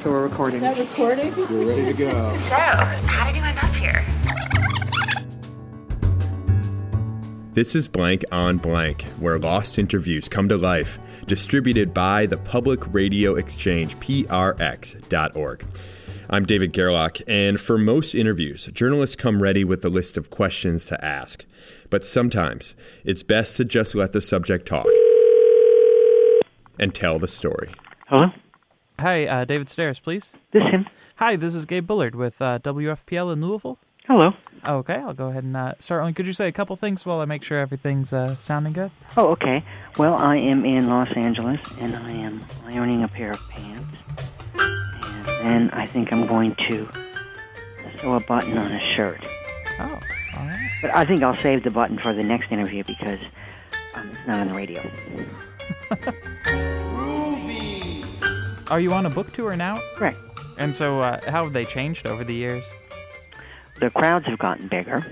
So we're recording. Is that recording? We're ready to go. So, how did you end up here? This is Blank on Blank, where lost interviews come to life, distributed by the Public Radio Exchange, prx.org. I'm David Gerlach, and for most interviews, journalists come ready with a list of questions to ask. But sometimes it's best to just let the subject talk and tell the story. Hello? Hi, uh, David Sedaris, please. This him? Hi, this is Gabe Bullard with uh, WFPL in Louisville. Hello. Okay, I'll go ahead and uh, start. On. Could you say a couple things while I make sure everything's uh, sounding good? Oh, okay. Well, I am in Los Angeles, and I am ironing a pair of pants. And then I think I'm going to sew a button on a shirt. Oh, all right. But I think I'll save the button for the next interview because um, it's not on the radio. Are you on a book tour now? Correct. And so, uh, how have they changed over the years? The crowds have gotten bigger.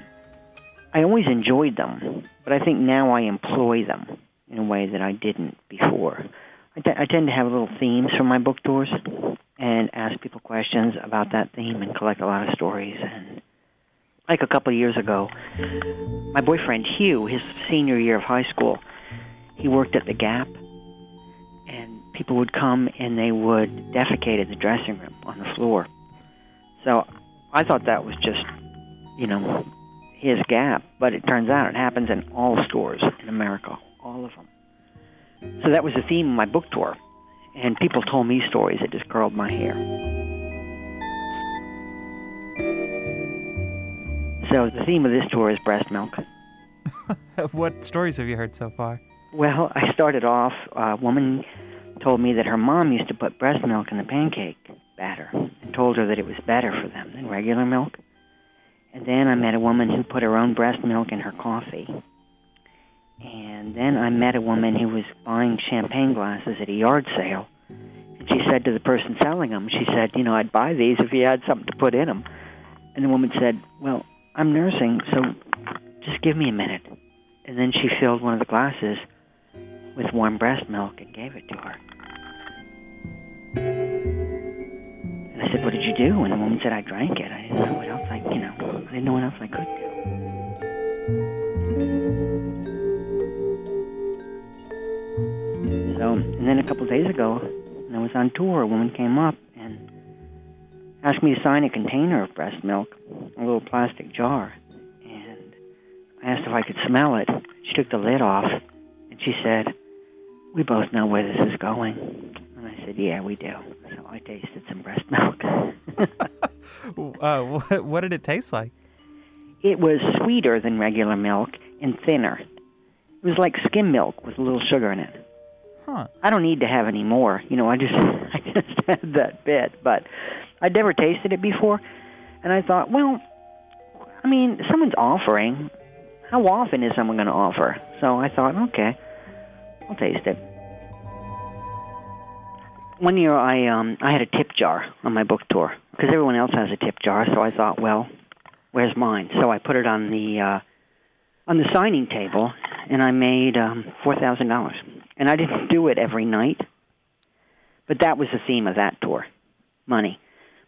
I always enjoyed them, but I think now I employ them in a way that I didn't before. I, t- I tend to have little themes for my book tours and ask people questions about that theme and collect a lot of stories. And like a couple of years ago, my boyfriend Hugh, his senior year of high school, he worked at the Gap, people would come and they would defecate in the dressing room on the floor. So I thought that was just, you know, his gap, but it turns out it happens in all stores in America, all of them. So that was the theme of my book tour, and people told me stories that just curled my hair. So the theme of this tour is breast milk. what stories have you heard so far? Well, I started off, a woman told me that her mom used to put breast milk in the pancake batter and told her that it was better for them than regular milk. And then I met a woman who put her own breast milk in her coffee. And then I met a woman who was buying champagne glasses at a yard sale. And she said to the person selling them, she said, You know, I'd buy these if you had something to put in them. And the woman said, Well, I'm nursing, so just give me a minute. And then she filled one of the glasses with warm breast milk and gave it to her. And I said, "What did you do?" And the woman said, "I drank it. I didn't know what else I, you know, I didn't know what else I could do." So, and then a couple of days ago, when I was on tour, a woman came up and asked me to sign a container of breast milk, a little plastic jar, and I asked if I could smell it. She took the lid off, and she said, "We both know where this is going." And I said, "Yeah, we do." So I tasted milk. uh, what, what did it taste like? it was sweeter than regular milk and thinner. It was like skim milk with a little sugar in it. Huh. I don't need to have any more. You know, I just I just had that bit, but I'd never tasted it before, and I thought, well, I mean, someone's offering. How often is someone going to offer? So I thought, okay, I'll taste it. One year, I um I had a tip jar on my book tour because everyone else has a tip jar. So I thought, well, where's mine? So I put it on the uh, on the signing table, and I made um, four thousand dollars. And I didn't do it every night, but that was the theme of that tour, money.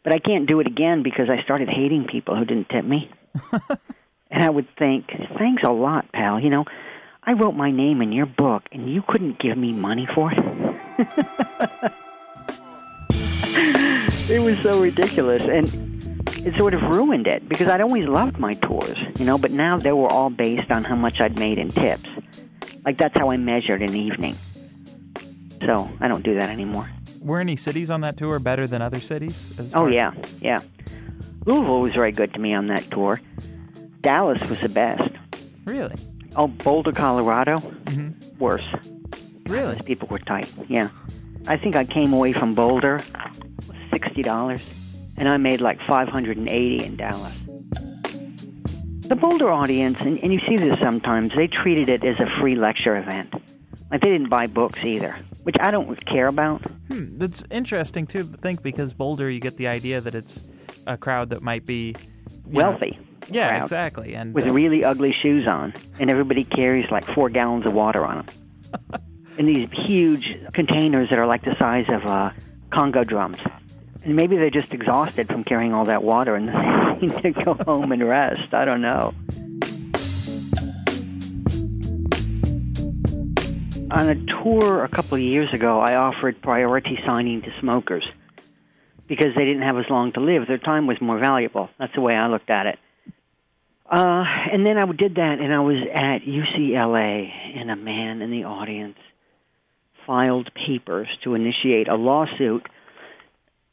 But I can't do it again because I started hating people who didn't tip me. and I would think, thanks a lot, pal. You know, I wrote my name in your book, and you couldn't give me money for it. it was so ridiculous, and it sort of ruined it because I'd always loved my tours, you know, but now they were all based on how much I'd made in tips. Like that's how I measured an evening. So I don't do that anymore. Were any cities on that tour better than other cities? Oh far- yeah, yeah. Louisville was very good to me on that tour. Dallas was the best. Really? Oh, Boulder, Colorado, mm-hmm. worse. Really? People were tight. Yeah, I think I came away from Boulder with sixty dollars, and I made like five hundred and eighty in Dallas. The Boulder audience, and, and you see this sometimes, they treated it as a free lecture event. Like they didn't buy books either, which I don't care about. Hmm, that's interesting too. to think because Boulder, you get the idea that it's a crowd that might be you know- Wealthy. yeah, exactly. And with uh, really ugly shoes on, and everybody carries like four gallons of water on them. in these huge containers that are like the size of uh, conga drums. And maybe they're just exhausted from carrying all that water and they need to go home and rest. I don't know. On a tour a couple of years ago, I offered priority signing to smokers because they didn't have as long to live. Their time was more valuable. That's the way I looked at it. Uh, and then I did that, and I was at UCLA, and a man in the audience filed papers to initiate a lawsuit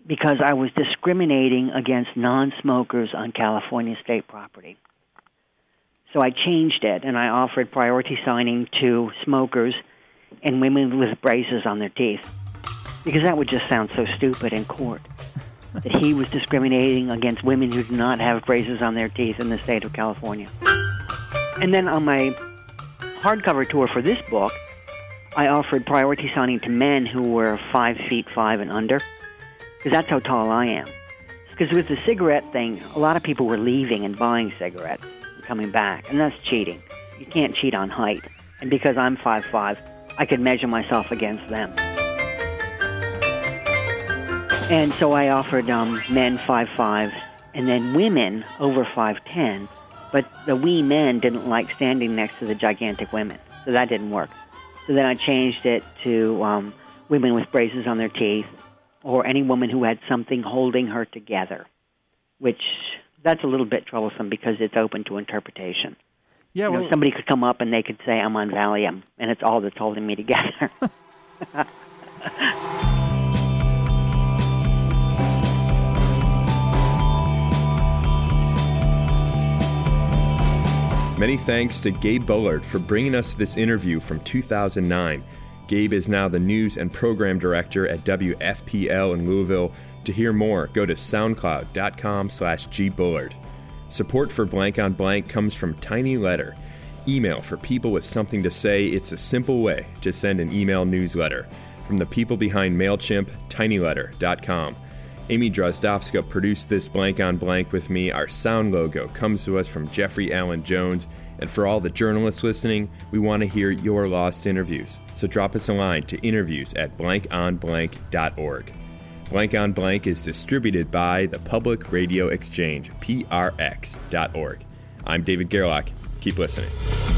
because I was discriminating against non smokers on California state property. So I changed it, and I offered priority signing to smokers and women with braces on their teeth because that would just sound so stupid in court that he was discriminating against women who do not have braces on their teeth in the state of California. And then on my hardcover tour for this book, I offered priority signing to men who were five feet five and under, because that's how tall I am. Because with the cigarette thing, a lot of people were leaving and buying cigarettes and coming back, and that's cheating. You can't cheat on height. And because I'm five five, I could measure myself against them. And so I offered um, men five five, and then women over five ten. But the wee men didn't like standing next to the gigantic women, so that didn't work. So then I changed it to um, women with braces on their teeth, or any woman who had something holding her together, which that's a little bit troublesome because it's open to interpretation. Yeah, You know, well, somebody could come up and they could say, "I'm on Valium," and it's all that's holding me together. Many thanks to Gabe Bullard for bringing us this interview from 2009. Gabe is now the news and program director at WFPL in Louisville. To hear more, go to soundcloud.com slash gbullard. Support for Blank on Blank comes from Tiny Letter. Email for people with something to say. It's a simple way to send an email newsletter. From the people behind MailChimp, tinyletter.com. Amy Drozdowska produced this Blank on Blank with me. Our sound logo comes to us from Jeffrey Allen Jones. And for all the journalists listening, we want to hear your lost interviews. So drop us a line to interviews at blankonblank.org. Blank on Blank is distributed by the Public Radio Exchange, prx.org. I'm David Gerlach. Keep listening.